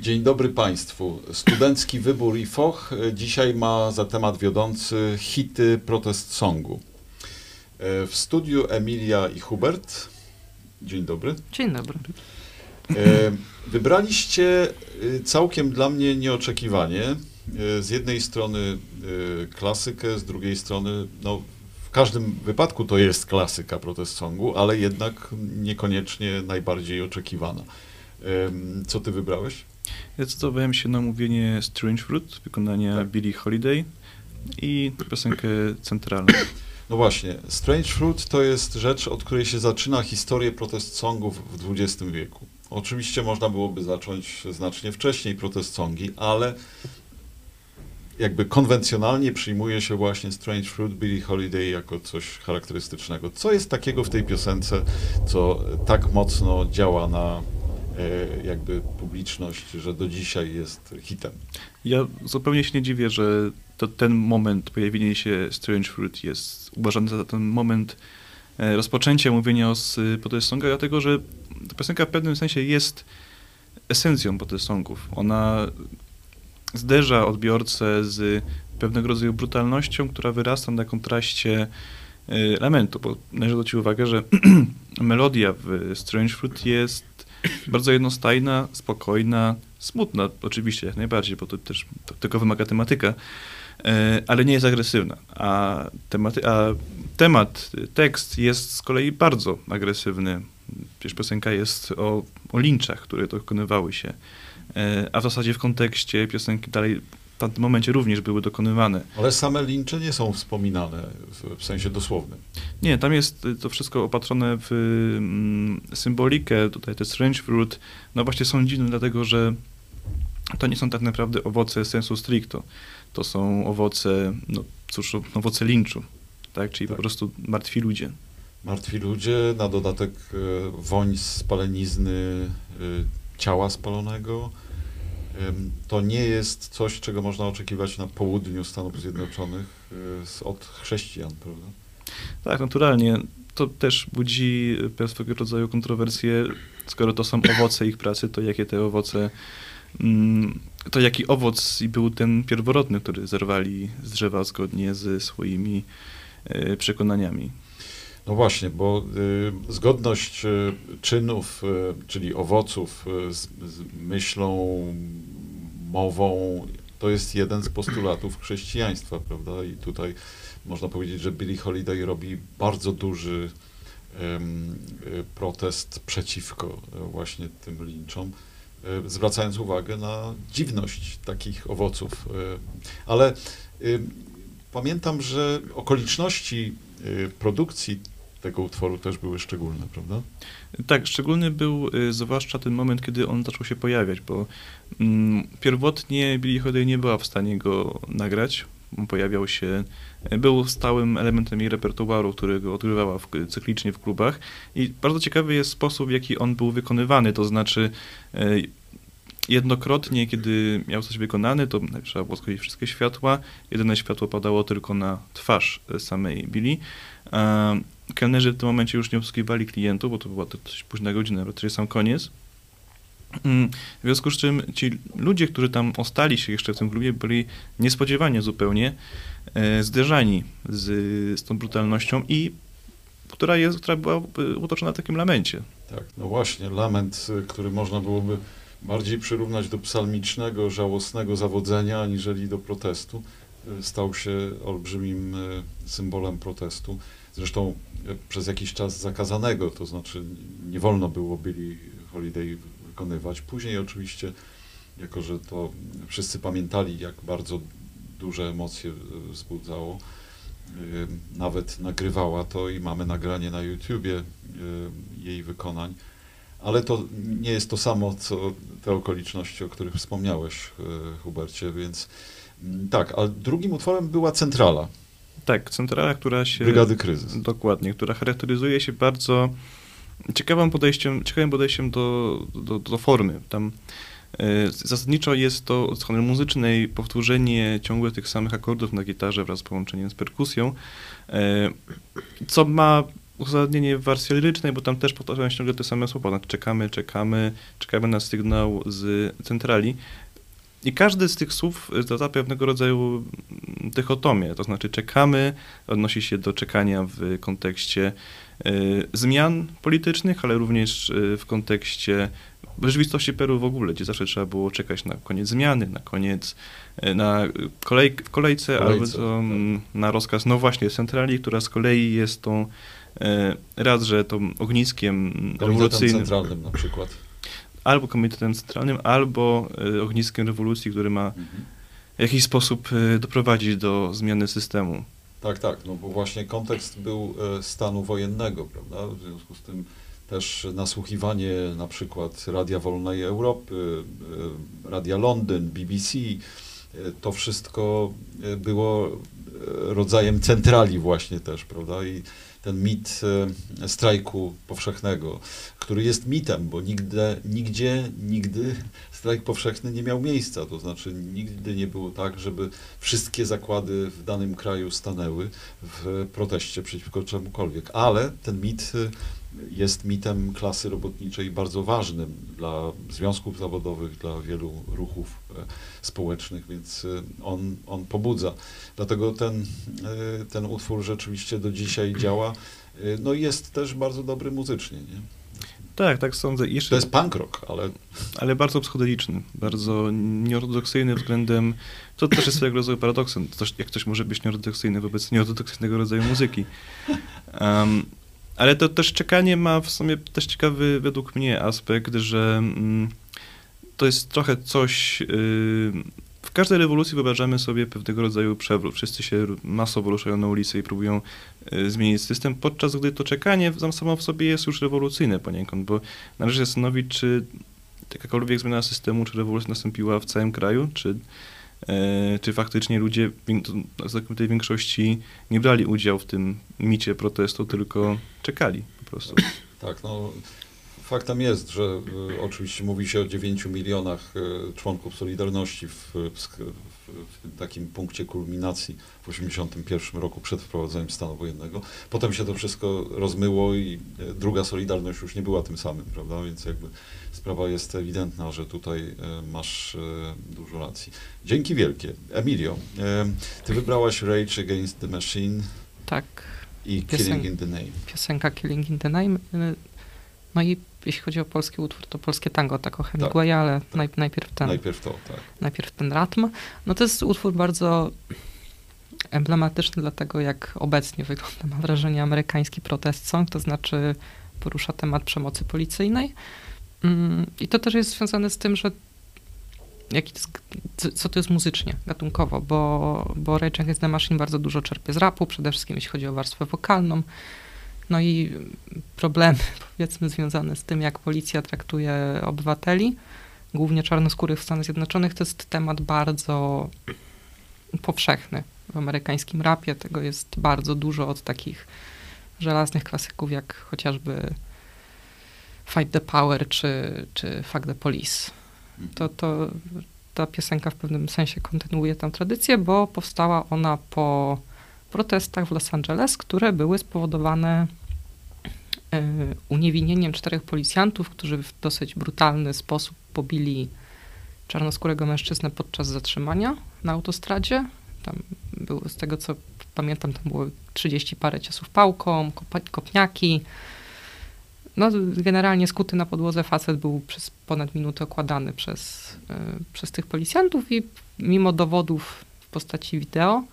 Dzień dobry Państwu. Studencki Wybór i Foch dzisiaj ma za temat wiodący hity protest songu. E, W studiu Emilia i Hubert. Dzień dobry. Dzień dobry. E, Wybraliście y, całkiem dla mnie nieoczekiwanie. E, Z jednej strony y, klasykę, z drugiej strony, no, w każdym wypadku to jest klasyka protest songu, ale jednak niekoniecznie najbardziej oczekiwana. Co ty wybrałeś? Zdecydowałem się na mówienie Strange Fruit wykonania Tak. Billie Holiday i piosenkę centralną. No właśnie, Strange Fruit to jest rzecz, od której się zaczyna historię protest songów w XX wieku. Oczywiście można byłoby zacząć znacznie wcześniej protest songi, ale jakby konwencjonalnie przyjmuje się właśnie Strange Fruit Billie Holiday jako coś charakterystycznego. Co jest takiego w tej piosence, co tak mocno działa na jakby publiczność, że do dzisiaj jest hitem? Ja zupełnie się nie dziwię, że to ten moment pojawienia się Strange Fruit jest uważany za ten moment e, rozpoczęcia mówienia o s- protest songach, dlatego że ta piosenka w pewnym sensie jest esencją protest songów. Ona zderza odbiorcę z pewnego rodzaju brutalnością, która wyrasta na kontraście e, elementu, bo należy zwrócić uwagę, że melodia w Strange Fruit jest bardzo jednostajna, spokojna, smutna oczywiście jak najbardziej, bo to też to, tego wymaga tematyka, e, ale nie jest agresywna. A, tematy, a temat, tekst jest z kolei bardzo agresywny. Przecież piosenka jest o, o linczach, które dokonywały się, e, a w zasadzie w kontekście piosenki dalej w tamtym momencie również były dokonywane. Ale same lincze nie są wspominane w, w sensie dosłownym. Nie, tam jest y, to wszystko opatrzone w mm, symbolikę, tutaj te strange fruit, no właśnie są dziwne dlatego, że to nie są tak naprawdę owoce sensu stricto. To są owoce, no cóż, owoce linczu, tak? Czyli Tak. po prostu martwi ludzie. Martwi ludzie, na dodatek e, woń spalenizny e, ciała spalonego. To nie jest coś, czego można oczekiwać na południu Stanów Zjednoczonych e, od chrześcijan, prawda? Tak, naturalnie. To też budzi pewnego rodzaju kontrowersje. Skoro to są owoce ich pracy, to jakie te owoce, mm, to jaki owoc był ten pierworodny, który zerwali z drzewa zgodnie ze swoimi y, przekonaniami. No właśnie, bo y, zgodność y, czynów, y, czyli owoców y, z, z myślą, mową, to jest jeden z postulatów chrześcijaństwa, prawda? I tutaj można powiedzieć, że Billie Holiday robi bardzo duży y, protest przeciwko y, właśnie tym linczom, y, zwracając uwagę na dziwność takich owoców. y. Ale y, pamiętam, że okoliczności produkcji tego utworu też były szczególne, prawda? Tak, szczególny był y, zwłaszcza ten moment, kiedy on zaczął się pojawiać, bo mm, pierwotnie Billie Holiday nie była w stanie go nagrać. Pojawiał się, y, był stałym elementem jej repertuaru, którego odgrywała w, cyklicznie w klubach. I bardzo ciekawy jest sposób, w jaki on był wykonywany, to znaczy y, jednokrotnie, kiedy miał coś wykonane, to trzeba było zgasić wszystkie światła. Jedyne światło padało tylko na twarz samej Billie. Kelnerzy w tym momencie już nie obsługiwali klientów, bo to była dość późna godzina, raczej sam koniec. Mm, W związku z czym ci ludzie, którzy tam ostali się jeszcze w tym klubie, byli niespodziewanie zupełnie e, zderzani z, z tą brutalnością i która, jest, która była e, utoczona w takim lamencie. Tak, no właśnie, lament, y, który można byłoby bardziej przyrównać do psalmicznego, żałosnego zawodzenia, aniżeli do protestu, stał się olbrzymim y, symbolem protestu. Zresztą y, przez jakiś czas zakazanego, to znaczy nie wolno było Billie Holiday wykonywać. Później oczywiście, jako że to wszyscy pamiętali, jak bardzo duże emocje y, wzbudzało, nawet nagrywała to i mamy nagranie na YouTubie jej wykonań. Ale to nie jest to samo, co te okoliczności, o których wspomniałeś, Hubercie, więc tak, a drugim utworem była Centrala, Tak, centrala, która się... Brygady Kryzys. Dokładnie, która charakteryzuje się bardzo ciekawym podejściem, ciekawym podejściem do, do, do formy. Tam e, zasadniczo jest to od strony muzycznej powtórzenie ciągłych tych samych akordów na gitarze wraz z połączeniem z perkusją, e, co ma uzasadnienie w wersji lirycznej, bo tam też powtarzają się ciągle te same słowa. Znaczy czekamy, czekamy, czekamy na sygnał z centrali. I każdy z tych słów zada pewnego rodzaju dychotomię, to znaczy czekamy, odnosi się do czekania w kontekście y, zmian politycznych, ale również y, w kontekście rzeczywistości Peru w ogóle, gdzie zawsze trzeba było czekać na koniec zmiany, na koniec, y, na kolej, kolejce, albo Kolejce, to, tak. mm, na rozkaz, no właśnie, centrali, która z kolei jest tą, y, raz, że tą ogniskiem Komitetem rewolucyjnym, centralnym na przykład. Albo komitetem centralnym, albo y, ogniskiem rewolucji, który ma Mhm. w jakiś sposób y, doprowadzić do zmiany systemu. Tak, tak, no bo właśnie kontekst był e, stanu wojennego, prawda? W związku z tym też nasłuchiwanie na przykład Radia Wolnej Europy, e, Radia Londyn, BBC, e, to wszystko e, było e, rodzajem centrali właśnie też, prawda? I ten mit e, strajku powszechnego, który jest mitem, bo nigdy, nigdzie, nigdy strajk powszechny nie miał miejsca. To znaczy nigdy nie było tak, żeby wszystkie zakłady w danym kraju stanęły w proteście przeciwko czemukolwiek. Ale ten mit y, jest mitem klasy robotniczej bardzo ważnym dla związków zawodowych, dla wielu ruchów e, społecznych, więc y, on, on pobudza. Dlatego ten, y, ten utwór rzeczywiście do dzisiaj działa. No i jest też bardzo dobry muzycznie. Nie? Tak, tak sądzę. Jeszcze, To jest punk rock, ale ale bardzo psychodeliczny, bardzo nieortodoksyjny względem, to też jest swego rodzaju paradoksem, jak ktoś może być nieortodoksyjny wobec nieortodoksyjnego rodzaju muzyki. Um, ale to też czekanie ma w sumie też ciekawy według mnie aspekt, że mm, to jest trochę coś... Yy, w każdej rewolucji wyobrażamy sobie pewnego rodzaju przewrót. Wszyscy się masowo ruszają na ulicę i próbują y, zmienić system, podczas gdy to czekanie samo w sobie jest już rewolucyjne poniekąd, bo należy się zastanowić, czy jakakolwiek zmiana systemu, czy rewolucja nastąpiła w całym kraju, czy, czy faktycznie ludzie w znakomitej większości nie brali udziału w tym micie protestu, tylko czekali po prostu. Tak, no faktem jest, że y, oczywiście mówi się o 9 milionach y, członków Solidarności w, w, w, takim punkcie kulminacji w 1981 roku przed wprowadzeniem stanu wojennego. Potem się to wszystko rozmyło i druga Solidarność już nie była tym samym, prawda? Więc jakby sprawa jest ewidentna, że tutaj y, masz y, dużo racji. Dzięki wielkie. Emilio, y, ty wybrałaś Rage Against the Machine Tak, i Piosen- Killing in the Name. piosenka Killing in the Name. No i jeśli chodzi o polski utwór, to polskie tango, tak o Hemingwaya, ale naj, najpierw ten Najpierw to, tak. najpierw ten rytm. No to jest utwór bardzo emblematyczny dla tego, jak obecnie wygląda, mam wrażenie, amerykański protest song, to znaczy porusza temat przemocy policyjnej. Mm, I to też jest związane z tym, że jaki co to jest muzycznie, gatunkowo, bo, bo Rage Against the Machine bardzo dużo czerpie z rapu, przede wszystkim jeśli chodzi o warstwę wokalną. No i problemy, powiedzmy, związane z tym, jak policja traktuje obywateli, głównie czarnoskórych w Stanach Zjednoczonych, to jest temat bardzo powszechny w amerykańskim rapie. Tego jest bardzo dużo od takich żelaznych klasyków, jak chociażby Fight the Power czy, czy Fuck the Police. To, to ta piosenka w pewnym sensie kontynuuje tę tradycję, bo powstała ona po protestach w Los Angeles, które były spowodowane y, uniewinnieniem czterech policjantów, którzy w dosyć brutalny sposób pobili czarnoskórego mężczyznę podczas zatrzymania na autostradzie. Tam było, z tego co pamiętam, tam było 30 parę ciosów pałką, kopniaki. No, generalnie skuty na podłodze facet był przez ponad minutę okładany przez, y, przez tych policjantów i mimo dowodów w postaci wideo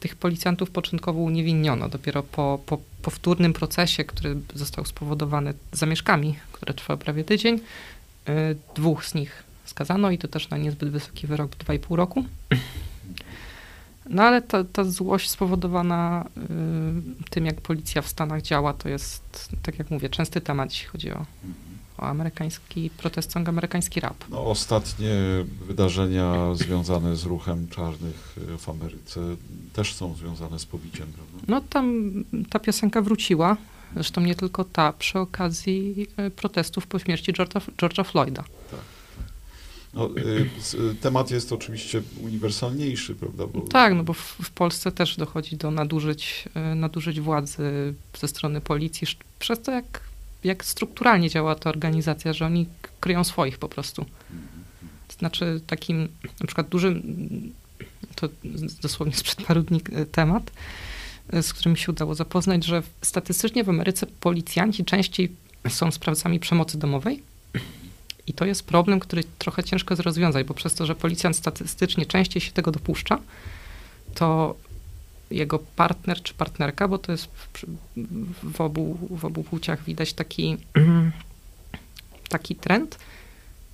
tych policjantów początkowo uniewinniono. Dopiero po, po powtórnym procesie, który został spowodowany zamieszkami, które trwały prawie tydzień, y, dwóch z nich skazano i to też na niezbyt wysoki wyrok 2,5 roku. No ale ta, ta złość spowodowana y, tym, jak policja w Stanach działa, to jest, tak jak mówię, częsty temat, jeśli chodzi o, o amerykański protest song, amerykański rap. No, ostatnie wydarzenia związane z ruchem czarnych y, w Ameryce też są związane z pobiciem, prawda? No tam ta piosenka wróciła, zresztą nie tylko ta, przy okazji y, protestów po śmierci George'a, George'a Floyda. No, y, y, temat jest oczywiście uniwersalniejszy, prawda? Bo Tak, no bo w, w Polsce też dochodzi do nadużyć, e, nadużyć władzy ze strony policji, przez to jak, jak strukturalnie działa ta organizacja, że oni kryją swoich po prostu. Znaczy takim na przykład dużym, to dosłownie sprzed paru dni e, temat, z którym się udało zapoznać, że statystycznie w Ameryce policjanci częściej są sprawcami przemocy domowej. I to jest problem, który trochę ciężko jest rozwiązać, bo przez to, że policjant statystycznie częściej się tego dopuszcza, to jego partner czy partnerka, bo to jest w, obu, w obu płciach widać taki, taki trend,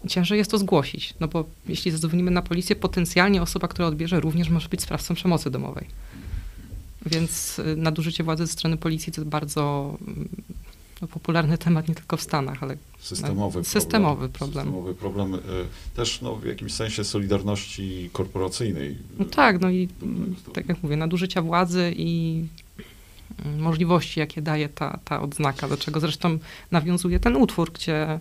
ciężej jest to zgłosić. No bo jeśli zadzwonimy na policję, potencjalnie osoba, która odbierze, również może być sprawcą przemocy domowej. Więc y, nadużycie władzy ze strony policji to jest bardzo mm, no, popularny temat nie tylko w Stanach, ale systemowy Systemowy problem. problem. Systemowy problem y, też no, w jakimś sensie solidarności korporacyjnej. No tak, no i tak jak mówię, nadużycia władzy i mm, możliwości, jakie daje ta, ta odznaka, do czego zresztą nawiązuje ten utwór, gdzie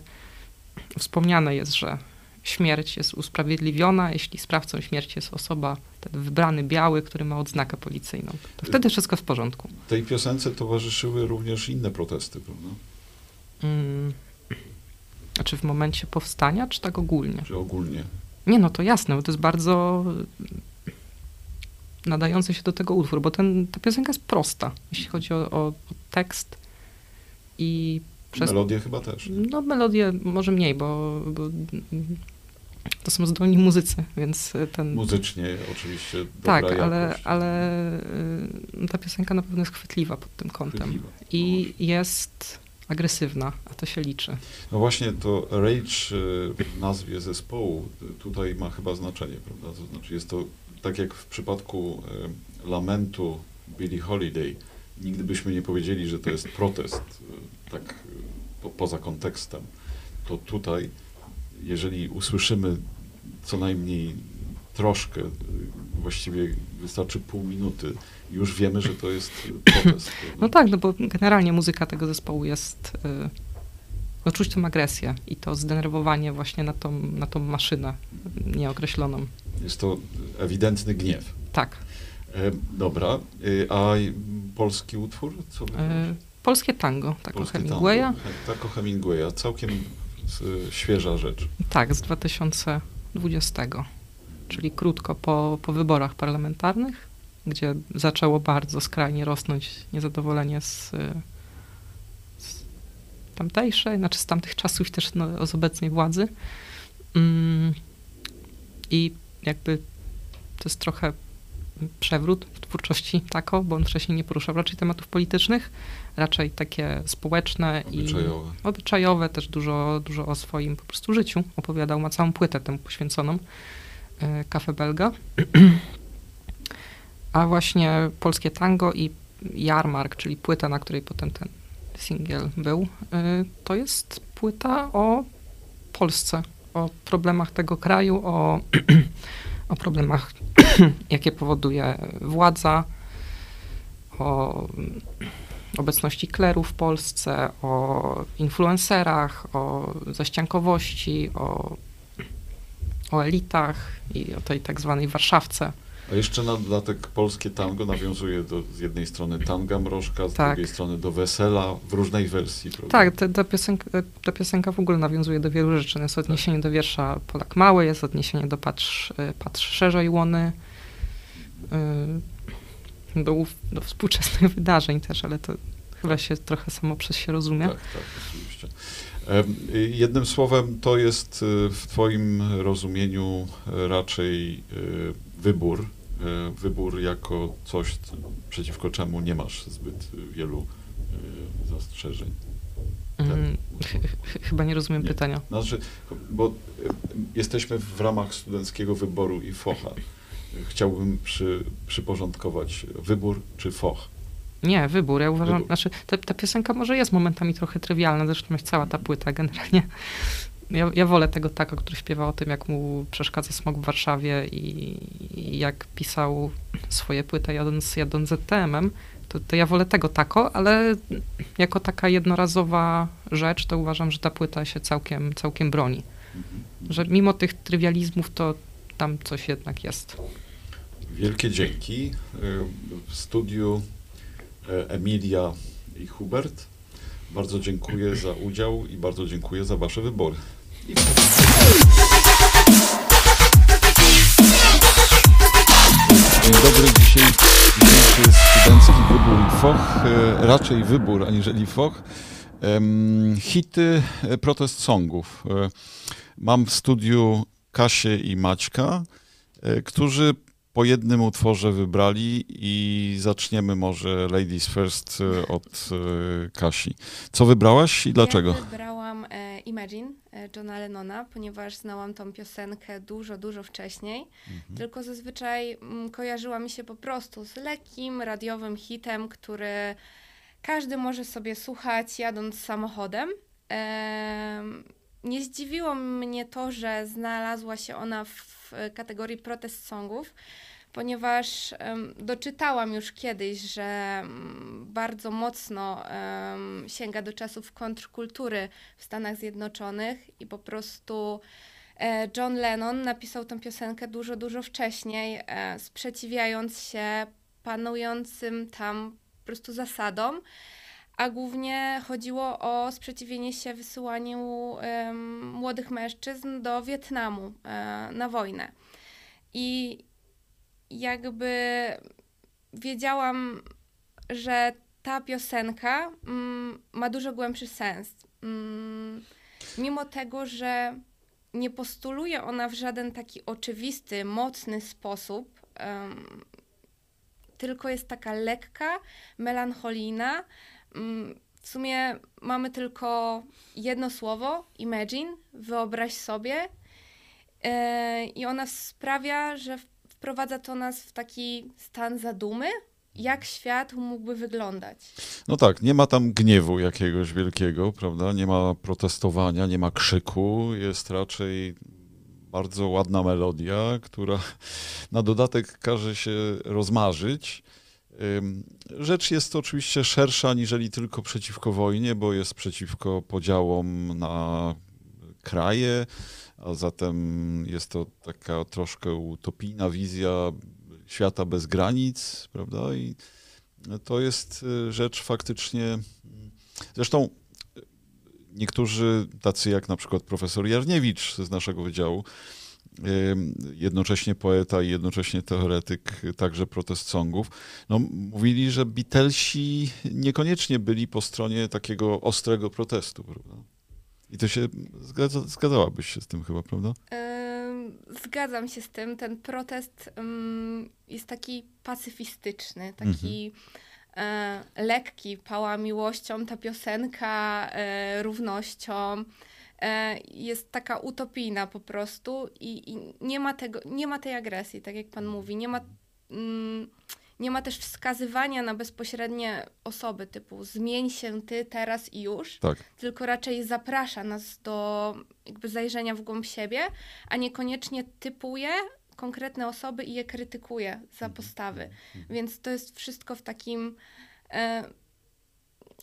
wspomniane jest, że śmierć jest usprawiedliwiona, jeśli sprawcą śmierci jest osoba, ten wybrany biały, który ma odznakę policyjną. To wtedy wszystko w porządku. Tej piosence towarzyszyły również inne protesty, prawda? Mm. Znaczy w momencie powstania, czy tak ogólnie? Czy ogólnie? Nie, no to jasne, bo to jest bardzo nadający się do tego utwór, bo ten, ta piosenka jest prosta, jeśli chodzi o, o, o tekst i przez... Melodie chyba też. No melodię może mniej, bo, bo to są zdolni muzycy, więc ten... Muzycznie oczywiście tak, jakość. ale, ale y, ta piosenka na pewno jest chwytliwa pod tym kątem. Chwytliwa. I jest agresywna, a to się liczy. No właśnie to rage y, w nazwie zespołu y, tutaj ma chyba znaczenie, prawda? To znaczy jest to tak jak w przypadku y, lamentu Billie Holiday. Nigdy byśmy nie powiedzieli, że to jest protest, tak po, poza kontekstem. To tutaj, jeżeli usłyszymy co najmniej troszkę, właściwie wystarczy pół minuty, już wiemy, że to jest prawda? No tak, no bo generalnie muzyka tego zespołu jest. Yy, no czuć tą agresję i to zdenerwowanie właśnie na tą, na tą maszynę nieokreśloną. Jest to ewidentny gniew. Tak. E, dobra, e, a polski utwór? Co wybrałeś? polskie tango, tak o Polskie Hemingwaya. tango. He- Tak o Hemingwaya. Całkiem świeża rzecz. Tak, z 2020, czyli krótko po, po wyborach parlamentarnych, gdzie zaczęło bardzo skrajnie rosnąć niezadowolenie z, y, z tamtejszej, znaczy z tamtych czasów też no, z obecnej władzy. Mm, I jakby to jest trochę przewrót w twórczości Tako, bo on wcześniej nie poruszał raczej tematów politycznych, raczej takie społeczne i Obyczajowe. obyczajowe, też dużo, dużo o swoim po prostu życiu opowiadał, ma całą płytę temu poświęconą, e, Cafe Belga. A właśnie polskie tango i Jarmark, czyli płyta, na której potem ten singiel był, e, to jest płyta o Polsce, o problemach tego kraju, o, o problemach, jakie powoduje władza, o obecności kleru w Polsce, o influencerach, o zaściankowości, o, o elitach i o tej tak zwanej Warszawce. A jeszcze na dodatek polskie tango nawiązuje do, z jednej strony tanga mrożka, z Tak. drugiej strony do wesela w różnej wersji. Prawda? Tak, ta, ta, piosenka, ta piosenka w ogóle nawiązuje do wielu rzeczy. Jest odniesienie do wiersza Polak Mały, jest odniesienie do Patrz, patrz szerzej łony, y, do, do współczesnych wydarzeń też, ale to chyba się trochę samo przez się rozumie. Tak, tak, oczywiście. Y, Jednym słowem, to jest y, w Twoim rozumieniu raczej wybór. Y, Wybór jako coś, przeciwko czemu nie masz zbyt wielu y, zastrzeżeń. Ch- ch- chyba nie rozumiem Nie. pytania. Znaczy, bo y, jesteśmy w ramach studenckiego wyboru i focha. Chciałbym przy, przyporządkować wybór czy foch. Nie, wybór. Ja uważam, Wybór. znaczy ta, ta piosenka może jest momentami trochę trywialna, zresztą jest cała ta płyta generalnie. Ja, ja wolę tego taka, który śpiewa o tym, jak mu przeszkadza smog w Warszawie i, i jak pisał swoje płyty jadąc, jadąc ZTM-em, to, to ja wolę tego tako, ale jako taka jednorazowa rzecz, to uważam, że ta płyta się całkiem, całkiem broni. Że mimo tych trywializmów to tam coś jednak jest. Wielkie dzięki. W studiu e, Emilia i Hubert. Bardzo dziękuję za udział i bardzo dziękuję za Wasze wybory. Dzień dobry, dzisiaj dzisiejszy studencki wybór foch, e, raczej wybór aniżeli foch. Hity e, protest songów. E, Mam w studiu Kasię i Maćka, którzy po jednym utworze wybrali i zaczniemy może Ladies First od Kasi. Co wybrałaś i dlaczego? Ja wybrałam Imagine Johna Lennona, ponieważ znałam tą piosenkę dużo, dużo wcześniej. Mhm. Tylko zazwyczaj mm, kojarzyła mi się po prostu z lekkim, radiowym hitem, który każdy może sobie słuchać jadąc samochodem. Nie zdziwiło mnie to, że znalazła się ona w kategorii protest songów, ponieważ em, doczytałam już kiedyś, że mm, bardzo mocno em, sięga do czasów kontrkultury w Stanach Zjednoczonych i po prostu e, John Lennon napisał tę piosenkę dużo, dużo wcześniej, e, sprzeciwiając się panującym tam po prostu zasadom, a głównie chodziło o sprzeciwienie się wysyłaniu młodych mężczyzn do Wietnamu e, na wojnę. I jakby wiedziałam, że ta piosenka mm, ma dużo głębszy sens. Mm, mimo tego, że nie postuluje ona w żaden taki oczywisty, mocny sposób, tylko jest taka lekka, melancholijna. Mm, w sumie mamy tylko jedno słowo, imagine, wyobraź sobie. E, I ona sprawia, że wprowadza to nas w taki stan zadumy, jak świat mógłby wyglądać. No tak, nie ma tam gniewu jakiegoś wielkiego, prawda? Nie ma protestowania, nie ma krzyku, jest raczej bardzo ładna melodia, która na dodatek każe się rozmarzyć. Rzecz jest oczywiście szersza niżeli tylko przeciwko wojnie, bo jest przeciwko podziałom na kraje, a zatem jest to taka troszkę utopijna wizja świata bez granic, prawda? I to jest y, rzecz faktycznie. Zresztą y, niektórzy, tacy jak na przykład profesor Jarniewicz z naszego wydziału, jednocześnie poeta i jednocześnie teoretyk także protest songów, no, mówili, że Beatlesi niekoniecznie byli po stronie takiego ostrego protestu, prawda? I to się zgadza, zgadzałabyś się z tym chyba, prawda? Zgadzam się z tym. Ten protest jest taki pacyfistyczny, taki e, lekki, pała miłością, ta piosenka e, równością. E, jest taka utopijna po prostu i, i nie, ma tego, nie ma tej agresji, tak jak pan mówi. Nie ma, mm, nie ma też wskazywania na bezpośrednie osoby typu zmień się ty teraz i już Tak. tylko raczej zaprasza nas do jakby zajrzenia w głąb siebie, a niekoniecznie typuje konkretne osoby i je krytykuje za postawy. Więc to jest wszystko w takim e,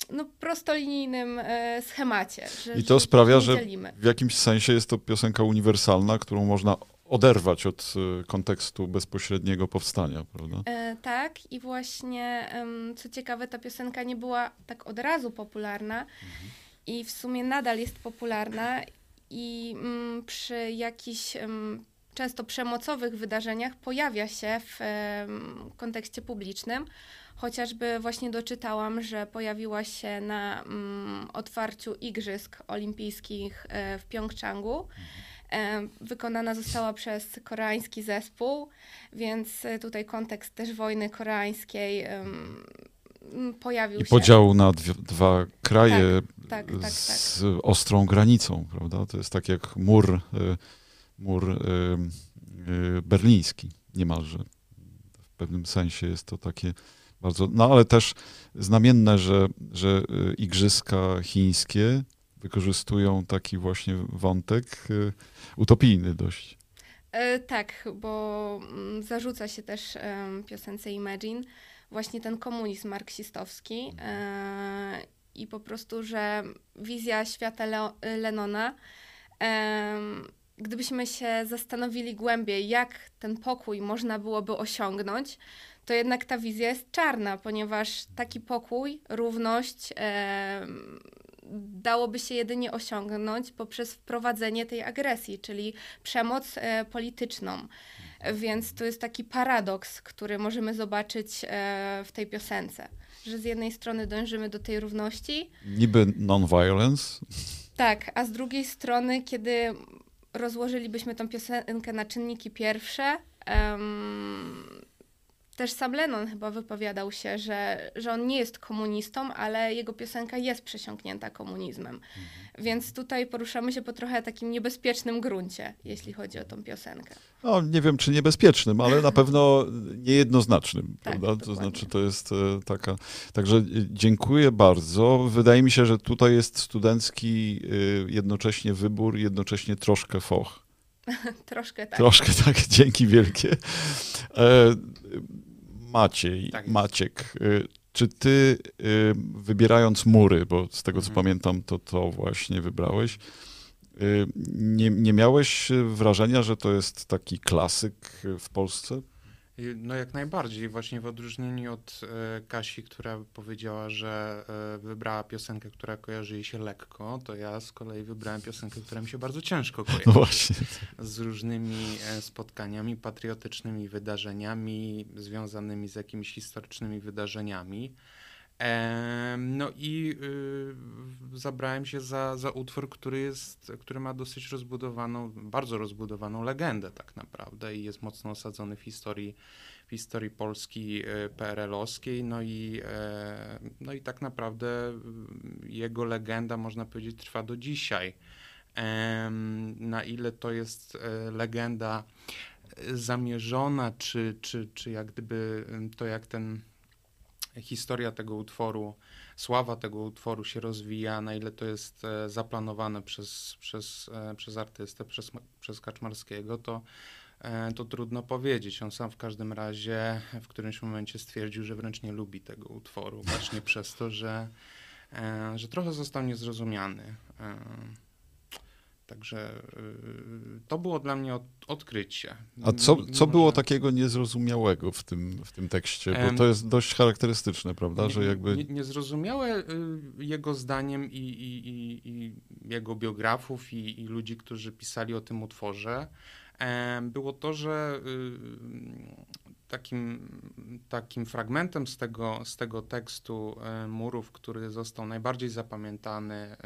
no, prostolinijnym e, schemacie. Że, I to że sprawia, że w jakimś sensie jest to piosenka uniwersalna, którą można oderwać od y, kontekstu bezpośredniego powstania, prawda? E, tak, i właśnie co ciekawe, ta piosenka nie była tak od razu popularna i w sumie nadal jest popularna i mm, przy jakichś często przemocowych wydarzeniach pojawia się w kontekście publicznym. Chociażby właśnie doczytałam, że pojawiła się na mm, otwarciu Igrzysk Olimpijskich e, w Pjongczangu. E, Wykonana została przez koreański zespół, więc e, tutaj kontekst też wojny koreańskiej pojawił I się. podziału na dwie, dwa kraje tak, tak, tak. z ostrą granicą, prawda? To jest tak jak mur, y, mur y, y, berliński niemalże. W pewnym sensie jest to takie bardzo, no ale też znamienne, że, że y, igrzyska chińskie wykorzystują taki właśnie wątek utopijny dość. E, tak, bo mm, zarzuca się też piosence Imagine właśnie ten komunizm marksistowski e, i po prostu, że wizja świata Lenona gdybyśmy się zastanowili głębiej, jak ten pokój można byłoby osiągnąć, to jednak ta wizja jest czarna, ponieważ taki pokój, równość em, dałoby się jedynie osiągnąć poprzez wprowadzenie tej agresji, czyli przemoc e, polityczną. Więc to jest taki paradoks, który możemy zobaczyć e, w tej piosence, że z jednej strony dążymy do tej równości, Niby non-violence. tak, a z drugiej strony, kiedy rozłożylibyśmy tą piosenkę na czynniki pierwsze, em, też sam Lennon chyba wypowiadał się, że, że on nie jest komunistą, ale jego piosenka jest przesiąknięta komunizmem. Więc tutaj poruszamy się po trochę takim niebezpiecznym gruncie, jeśli chodzi o tą piosenkę. No, nie wiem, czy niebezpiecznym, ale na pewno niejednoznacznym, Tak, prawda? To znaczy, to jest e, taka... Także e, dziękuję bardzo. Wydaje mi się, że tutaj jest studencki e, jednocześnie wybór, jednocześnie troszkę foch. Troszkę tak. Troszkę tak, dzięki wielkie. E, Maciej, Tak. Maciek, e, czy ty e, wybierając mury, bo z tego co Mhm. pamiętam, to to właśnie wybrałeś, e, nie, nie miałeś wrażenia, że to jest taki klasyk w Polsce? Y, No jak najbardziej, właśnie w odróżnieniu od e, Kasi, która powiedziała, że e, wybrała piosenkę, która kojarzy jej się lekko, to ja z kolei wybrałem piosenkę, która mi się bardzo ciężko kojarzy. No właśnie. Z różnymi e, spotkaniami, patriotycznymi wydarzeniami, związanymi z jakimiś historycznymi wydarzeniami. No i y, zabrałem się za, za utwór, który jest, który ma dosyć rozbudowaną, bardzo rozbudowaną legendę tak naprawdę i jest mocno osadzony w historii, w historii Polski y, PRL-owskiej, no i, e, no i tak naprawdę y, jego legenda, można powiedzieć, trwa do dzisiaj. Na ile to jest e, legenda e, zamierzona, czy, czy, czy jak gdyby to, jak ten historia tego utworu, sława tego utworu się rozwija, na ile to jest e, zaplanowane przez, przez, e, przez artystę, przez, przez Kaczmarskiego, to, e, to trudno powiedzieć. On sam w każdym razie w którymś momencie stwierdził, że wręcz nie lubi tego utworu, właśnie przez to, że, że trochę został niezrozumiany. Także y, to było dla mnie od, odkrycie. A co, Mimo, co było takiego niezrozumiałego w tym, w tym tekście? Bo to jest dość charakterystyczne, prawda? Że jakby... nie, niezrozumiałe y, jego zdaniem i, i, i, i jego biografów i, i ludzi, którzy pisali o tym utworze, było to, że y, takim, takim fragmentem z tego, z tego tekstu e, Murów, który został najbardziej zapamiętany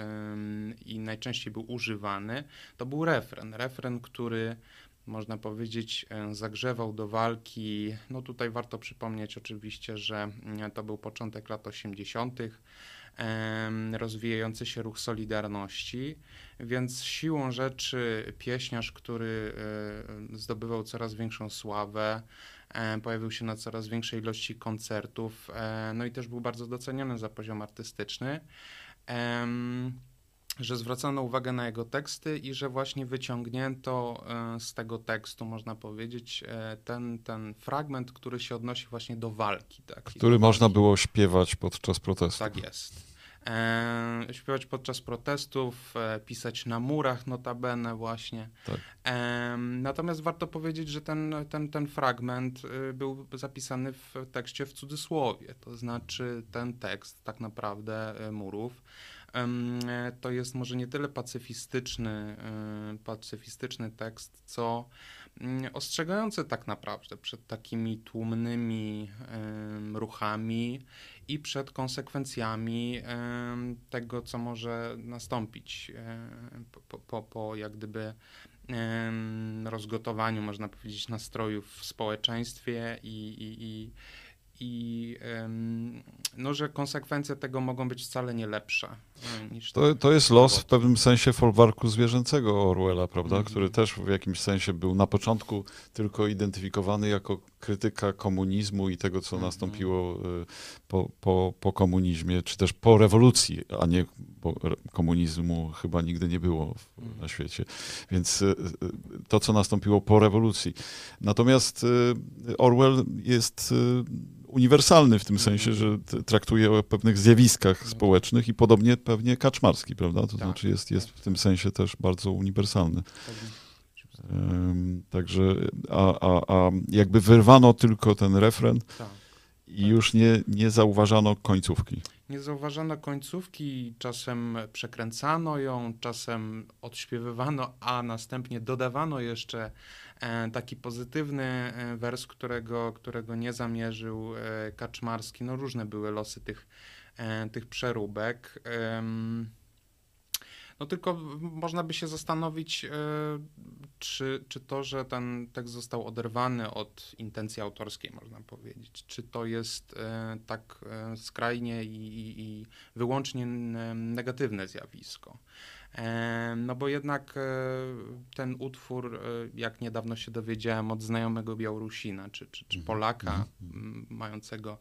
i najczęściej był używany, to był refren. Refren, który można powiedzieć, e, zagrzewał do walki. No tutaj warto przypomnieć oczywiście, że mm, to był początek lat 80., em, rozwijający się ruch Solidarności, więc siłą rzeczy pieśniarz, który e, zdobywał coraz większą sławę, pojawił się na coraz większej ilości koncertów, e, no i też był bardzo doceniony za poziom artystyczny. Że zwracano uwagę na jego teksty i że właśnie wyciągnięto e, z tego tekstu, można powiedzieć, e, ten, ten fragment, który się odnosi właśnie do walki. Tak? Który do można walki. było śpiewać podczas protestu. Tak jest. E, śpiewać podczas protestów, e, pisać na murach notabene właśnie. Tak. E, natomiast warto powiedzieć, że ten, ten, ten fragment y, był zapisany w tekście w cudzysłowie. To znaczy ten tekst tak naprawdę murów to jest może nie tyle pacyfistyczny, pacyfistyczny tekst, co mm, ostrzegający tak naprawdę przed takimi tłumnymi ruchami i przed konsekwencjami tego, co może nastąpić po, po, po, jak gdyby rozgotowaniu, można powiedzieć, nastrojów w społeczeństwie i, i, i, i no, że konsekwencje tego mogą być wcale nie lepsze niż To, to jest los w pewnym sensie folwarku zwierzęcego Orwella, prawda? Mhm. Który też w jakimś sensie był na początku tylko identyfikowany jako krytyka komunizmu i tego, co Mhm. nastąpiło y, po, po, po komunizmie, czy też po rewolucji, a nie, bo komunizmu chyba nigdy nie było w, Mhm. na świecie. Więc y, y, to, co nastąpiło po rewolucji. Natomiast Orwell jest uniwersalny w tym sensie, że t- traktuje o pewnych zjawiskach społecznych i podobnie pewnie Kaczmarski, prawda? To Tak, znaczy jest, jest tak. w tym sensie też bardzo uniwersalny. Także, a, a, a jakby wyrwano tylko ten refren Tak. i już nie, nie zauważano końcówki. Nie zauważano końcówki, czasem przekręcano ją, czasem odśpiewywano, a następnie dodawano jeszcze e, taki pozytywny e, wers, którego, którego nie zamierzył e, Kaczmarski. No różne były losy tych, tych przeróbek. Em, No tylko można by się zastanowić, e, czy, czy to, że ten tekst został oderwany od intencji autorskiej, można powiedzieć, czy to jest e, tak e, skrajnie i, i, i wyłącznie negatywne zjawisko. E, No bo jednak e, ten utwór, e, jak niedawno się dowiedziałem od znajomego Białorusina, czy, czy, czy Mhm, Polaka mhm, mającego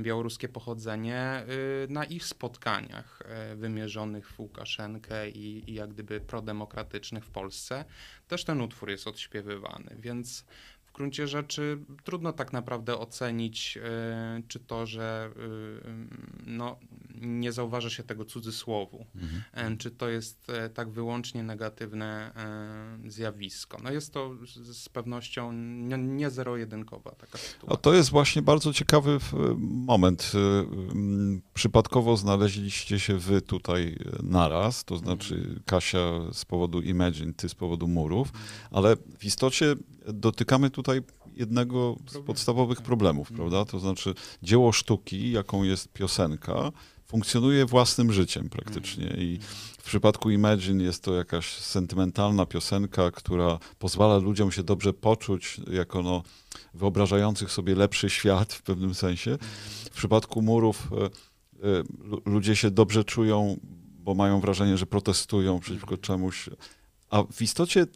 białoruskie pochodzenie, na ich spotkaniach wymierzonych w Łukaszenkę i, i jak gdyby prodemokratycznych w Polsce, też ten utwór jest odśpiewywany, więc w gruncie rzeczy trudno tak naprawdę ocenić, e, czy to, że y, no, nie zauważa się tego cudzysłowu, e, czy to jest e, tak wyłącznie negatywne e, zjawisko. No jest to z, pewnością nie, nie zero-jedynkowa taka A sytuacja. to jest właśnie bardzo ciekawy moment. Przypadkowo znaleźliście się wy tutaj naraz, to znaczy Kasia z powodu Imagine, ty z powodu murów, ale w istocie dotykamy tutaj jednego z podstawowych tak. problemów, Mhm. prawda? To znaczy dzieło sztuki, jaką jest piosenka, funkcjonuje własnym życiem praktycznie i w przypadku Imagine jest to jakaś sentymentalna piosenka, która pozwala ludziom się dobrze poczuć, jako no, wyobrażających sobie lepszy świat w pewnym sensie. W przypadku murów e, e, lu- ludzie się dobrze czują, bo mają wrażenie, że protestują przeciwko czemuś. A w istocie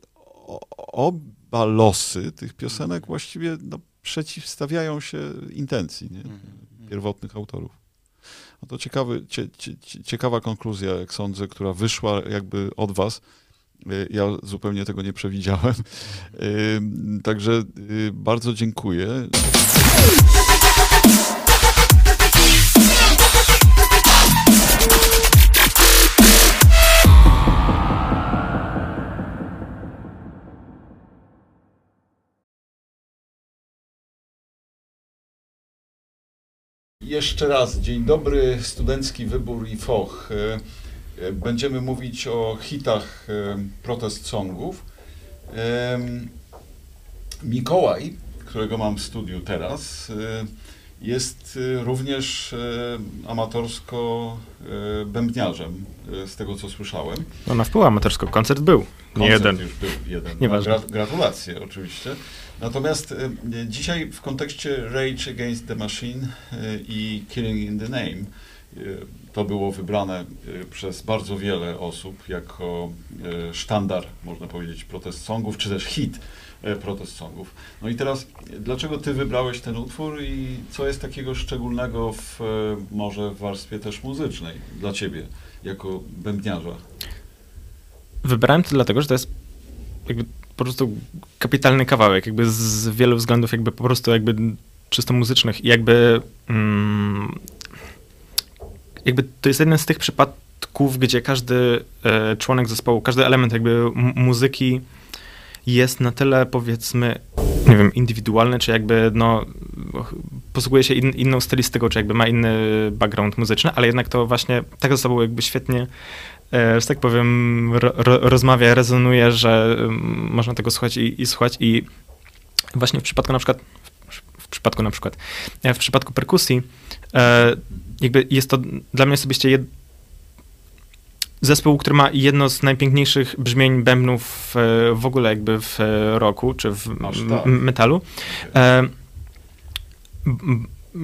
o- oba losy tych piosenek właściwie no, przeciwstawiają się intencji nie? Mhm. pierwotnych autorów. No to ciekawy, cie, cie, cie- ciekawa konkluzja, jak sądzę, która wyszła jakby od was. Y, Ja zupełnie tego nie przewidziałem. Y, Także y, bardzo dziękuję. Jeszcze raz, dzień dobry, studencki wybór i foch. E, e, Będziemy mówić o hitach e, protest songów. Mikołaj, którego mam w studiu teraz, jest e, również e, amatorsko e, bębniarzem, z tego co słyszałem. No na wpół amatorsko, koncert był. Nie Koncert jeden. już był jeden. Nieważne. No, gra- gratulacje oczywiście. Natomiast dzisiaj w kontekście Rage Against the Machine i Killing in the Name to było wybrane przez bardzo wiele osób jako sztandar, można powiedzieć, protest songów, czy też hit protest songów. No i teraz, e, dlaczego ty wybrałeś ten utwór i co jest takiego szczególnego w e, może w warstwie też muzycznej dla ciebie, jako bębniarza? Wybrałem to dlatego, że to jest jakby po prostu kapitalny kawałek, jakby z wielu względów jakby po prostu jakby czysto muzycznych i jakby mm, jakby to jest jeden z tych przypadków, gdzie każdy e, członek zespołu, każdy element jakby muzyki jest na tyle powiedzmy, nie wiem, indywidualny, czy jakby no posługuje się in, inną stylistyką, czy jakby ma inny background muzyczny, ale jednak to właśnie tak ze sobą jakby świetnie e, że tak powiem, ro, ro, rozmawia, rezonuje, że mm, można tego słuchać i, i słuchać. I właśnie w przypadku na przykład, w, w przypadku na przykład, e, w przypadku perkusji, e, jakby jest to dla mnie osobiście jed, zespół, który ma jedno z najpiękniejszych brzmień bębnów e, w ogóle jakby w e, roku, czy w tak. metalu. E,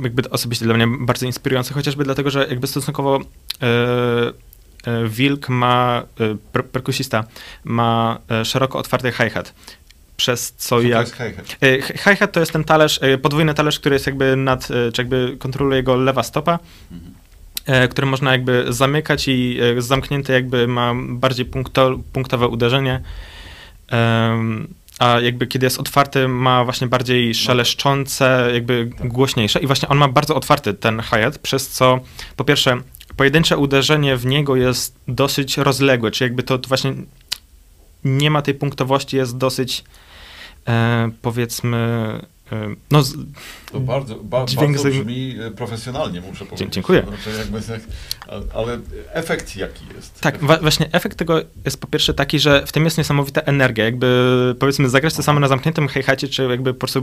jakby osobiście dla mnie bardzo inspirujące, chociażby dlatego, że jakby stosunkowo Wilk ma, per, perkusista, ma szeroko otwarty hi-hat. przez co Co to jak... jest hi-hat? Hi- to jest ten talerz, podwójny talerz, który jest jakby nad, czy jakby kontroluje go lewa stopa, Mhm. E, który można jakby zamykać i e, zamknięty jakby ma bardziej punkto, punktowe uderzenie. A jakby kiedy jest otwarty, ma właśnie bardziej szeleszczące, jakby głośniejsze. I właśnie on ma bardzo otwarty ten hi-hat, przez co po pierwsze pojedyncze uderzenie w niego jest dosyć rozległe, czy jakby to, to właśnie nie ma tej punktowości, jest dosyć e, powiedzmy no z, To bardzo, ba, Dźwięk bardzo brzmi e, profesjonalnie, muszę powiedzieć. dziękuję. Znaczy jakby, ale efekt jaki jest? Tak, wa- właśnie efekt tego jest po pierwsze taki, że w tym jest niesamowita energia. Jakby powiedzmy zagrać to samo na zamkniętym hi-hacie, czy jakby po prostu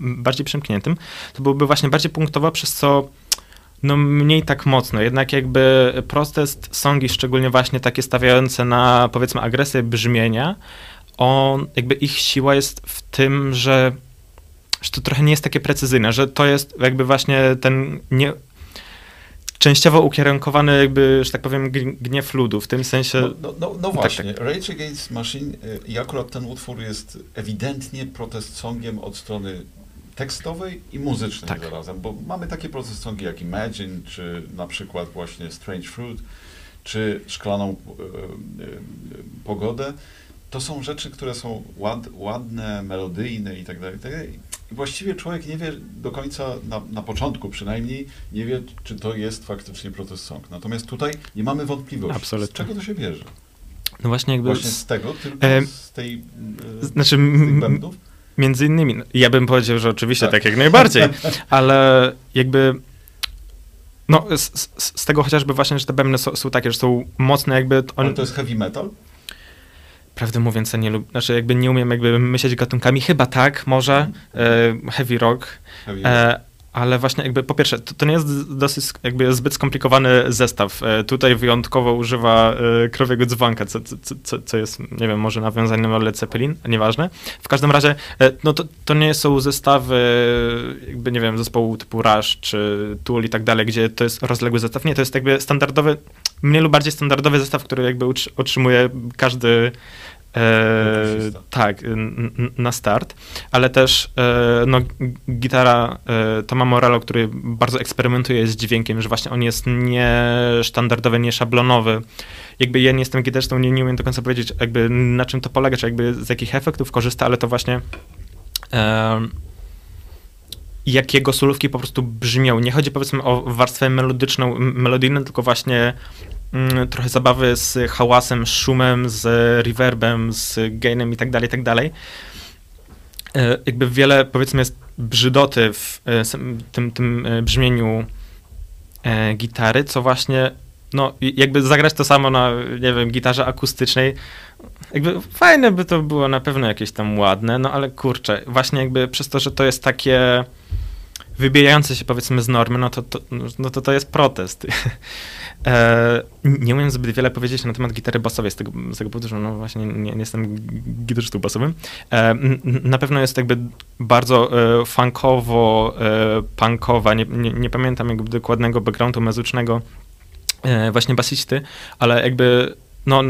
bardziej przymkniętym, to byłoby właśnie bardziej punktowo, przez co no mniej tak mocno. Jednak jakby protest songi, szczególnie właśnie takie stawiające na powiedzmy agresję brzmienia, on jakby ich siła jest w tym, że, że to trochę nie jest takie precyzyjne, że to jest jakby właśnie ten nie, częściowo ukierunkowany jakby, że tak powiem, gn- gniew ludu, w tym sensie... No, no, no, no tak, właśnie, Rage Against Machine y, i akurat ten utwór jest ewidentnie protest songiem od strony tekstowej i muzycznej Tak. zarazem, bo mamy takie protest songi jak Imagine, czy na przykład właśnie Strange Fruit, czy Szklaną y, y, y, Pogodę. To są rzeczy, które są ład, ładne, melodyjne i tak dalej. i tak dalej. I właściwie człowiek nie wie do końca, na, na początku przynajmniej, nie wie, czy to jest faktycznie protest song. Natomiast tutaj nie mamy wątpliwości. Absolutnie. Z czego to się bierze? No właśnie jakby... Właśnie z- tego, tylko e, z tej e, Znaczy, z tych między innymi, no, ja bym powiedział, że oczywiście Tak. tak, jak najbardziej, ale jakby no z, z, z tego chociażby właśnie, że te bębny są, są takie, że są mocne jakby, Ale on, to jest heavy metal? Prawdę mówiąc, ja nie lubię, znaczy jakby nie umiem jakby myśleć gatunkami, chyba tak, może, e, heavy rock, Heavy E, ale właśnie jakby po pierwsze, to, to nie jest dosyć jakby zbyt skomplikowany zestaw. E, tutaj wyjątkowo używa krowiego dzwonka, co, co, co, jest, nie wiem, może nawiązaniem do Led Zeppelin, nieważne. W każdym razie, no to, to nie są zestawy jakby, nie wiem, zespołu typu Rush czy Tool i tak dalej, gdzie to jest rozległy zestaw. Nie, to jest jakby standardowy, mniej lub bardziej standardowy zestaw, który jakby otrzymuje każdy E, tak, n- na start, ale też e, no, gitara e, Toma Morello, który bardzo eksperymentuje z dźwiękiem, że właśnie on jest niesztandardowy, nieszablonowy. Jakby ja nie jestem gitarzystą, nie, nie umiem do końca powiedzieć jakby na czym to polega, czy jakby z jakich efektów korzysta, ale to właśnie jak jego solówki po prostu brzmią. Nie chodzi powiedzmy o warstwę melodyczną, melodyjną, tylko właśnie mm, trochę zabawy z hałasem, z szumem, z reverbem, z gainem i tak dalej, tak dalej. E, Jakby wiele, powiedzmy, jest brzydoty w e, tym, tym e, brzmieniu e, gitary, co właśnie, no, jakby zagrać to samo na, nie wiem, gitarze akustycznej, jakby fajne by to było na pewno jakieś tam ładne, no ale kurczę, właśnie jakby przez to, że to jest takie wybijające się powiedzmy z normy, no to to, no to, to jest protest. E, nie umiem zbyt wiele powiedzieć na temat gitary basowej, z tego, z tego powodu, że no właśnie nie, nie jestem gitarzystą basowym. E, na pewno jest jakby bardzo e, funkowo, e, punkowa, nie, nie, nie pamiętam jakby dokładnego backgroundu muzycznego e, właśnie basisty, ale jakby no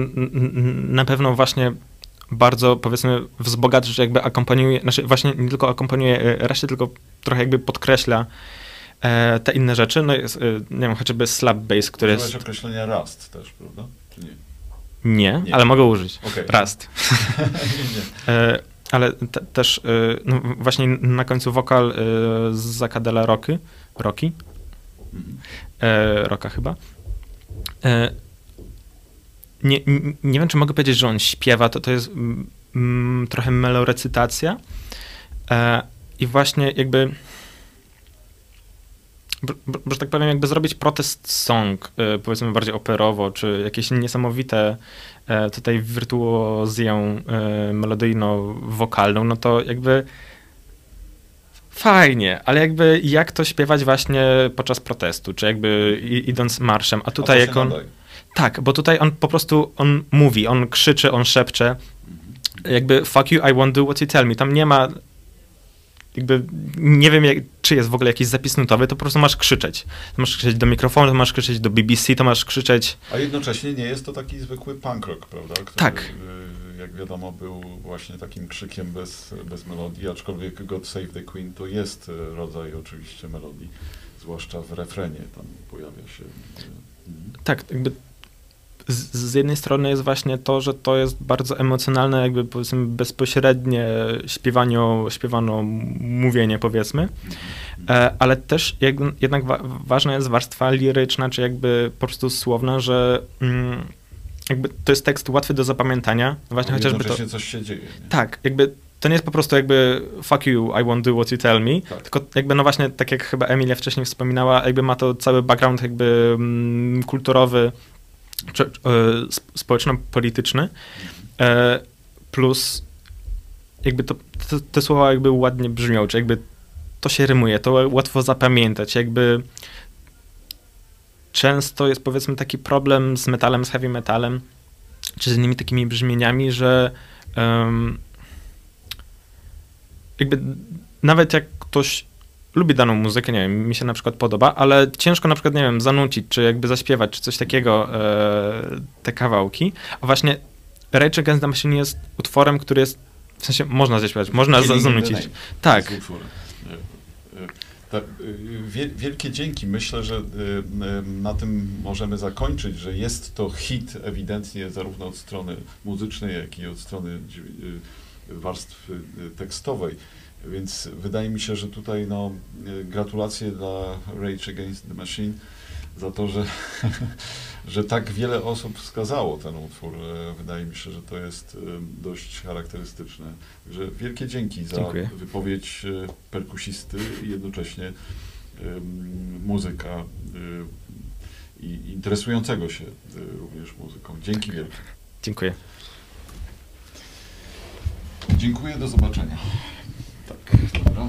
na pewno właśnie bardzo powiedzmy wzbogaca, że jakby akompaniuje, znaczy właśnie nie tylko akompaniuje e, resztę, tylko trochę jakby podkreśla e, te inne rzeczy. No jest, e, nie wiem, chociażby slap bass, który Użyłeś jest... określenia rust też, prawda? Czy nie? Nie, Nie. ale mogę użyć. Nie, nie. E, ale te, też e, no, właśnie na końcu wokal e, z Zakadela Rocky, Rocky, Mhm. Roka chyba. Nie, nie, wiem, czy mogę powiedzieć, że on śpiewa, to, to jest mm, mm, trochę melorecytacja. E, I właśnie jakby, że tak powiem, jakby zrobić protest song, e, powiedzmy bardziej operowo, czy jakieś niesamowite e, tutaj wirtuozję e, melodyjno-wokalną, no to jakby fajnie, ale jakby jak to śpiewać właśnie podczas protestu, czy jakby idąc marszem, a tutaj A jak on... nadaje. Tak, bo tutaj on po prostu, on mówi, on krzyczy, on szepcze, jakby fuck you, I won't do what you tell me. Tam nie ma, jakby nie wiem, jak, czy jest w ogóle jakiś zapis nutowy, to po prostu masz krzyczeć. To masz krzyczeć do mikrofonu, to masz krzyczeć do BBC, to masz krzyczeć... A jednocześnie nie jest to taki zwykły punk rock, prawda? Który, Tak. y, jak wiadomo, był właśnie takim krzykiem bez, bez melodii, aczkolwiek God Save the Queen to jest e, rodzaj oczywiście melodii, zwłaszcza w refrenie tam pojawia się. mhm. Tak, jakby z, z jednej strony jest właśnie to, że to jest bardzo emocjonalne, jakby powiedzmy bezpośrednie śpiewaniu, śpiewano mówienie powiedzmy, e, ale też jak, jednak wa, ważna jest warstwa liryczna, czy jakby po prostu słowna, że mm, jakby to jest tekst łatwy do zapamiętania, właśnie chociażby to... coś się dzieje. Nie? Tak, jakby to nie jest po prostu jakby fuck you, I won't do what you tell me, Tak. tylko jakby no właśnie, tak jak chyba Emilia wcześniej wspominała, jakby ma to cały background jakby mm, kulturowy, społeczno-polityczny, e, plus jakby to, te, te słowa jakby ładnie brzmią, czy jakby to się rymuje, to łatwo zapamiętać, jakby często jest powiedzmy taki problem z metalem, z heavy metalem, czy z innymi takimi brzmieniami, że em, jakby nawet jak ktoś lubi daną muzykę, nie wiem, mi się na przykład podoba, ale ciężko na przykład, nie wiem, zanucić, czy jakby zaśpiewać, czy coś takiego, e, te kawałki. A właśnie Rage Against the Machine jest utworem, który jest, w sensie można zaśpiewać, można za, zanucić. Tak. E, e, wie- wielkie dzięki. Myślę, że na tym możemy zakończyć, że jest to hit ewidentnie zarówno od strony muzycznej, jak i od strony warstwy tekstowej. Więc wydaje mi się, że tutaj no, y, gratulacje dla Rage Against the Machine za to, że, że tak wiele osób wskazało ten utwór. E, Wydaje mi się, że to jest y, dość charakterystyczne. Także wielkie dzięki za Dziękuję. wypowiedź perkusisty i jednocześnie muzyka i interesującego się również muzyką. Dzięki wielkie. dziękuję. Dziękuję, do zobaczenia. Tak, dobra.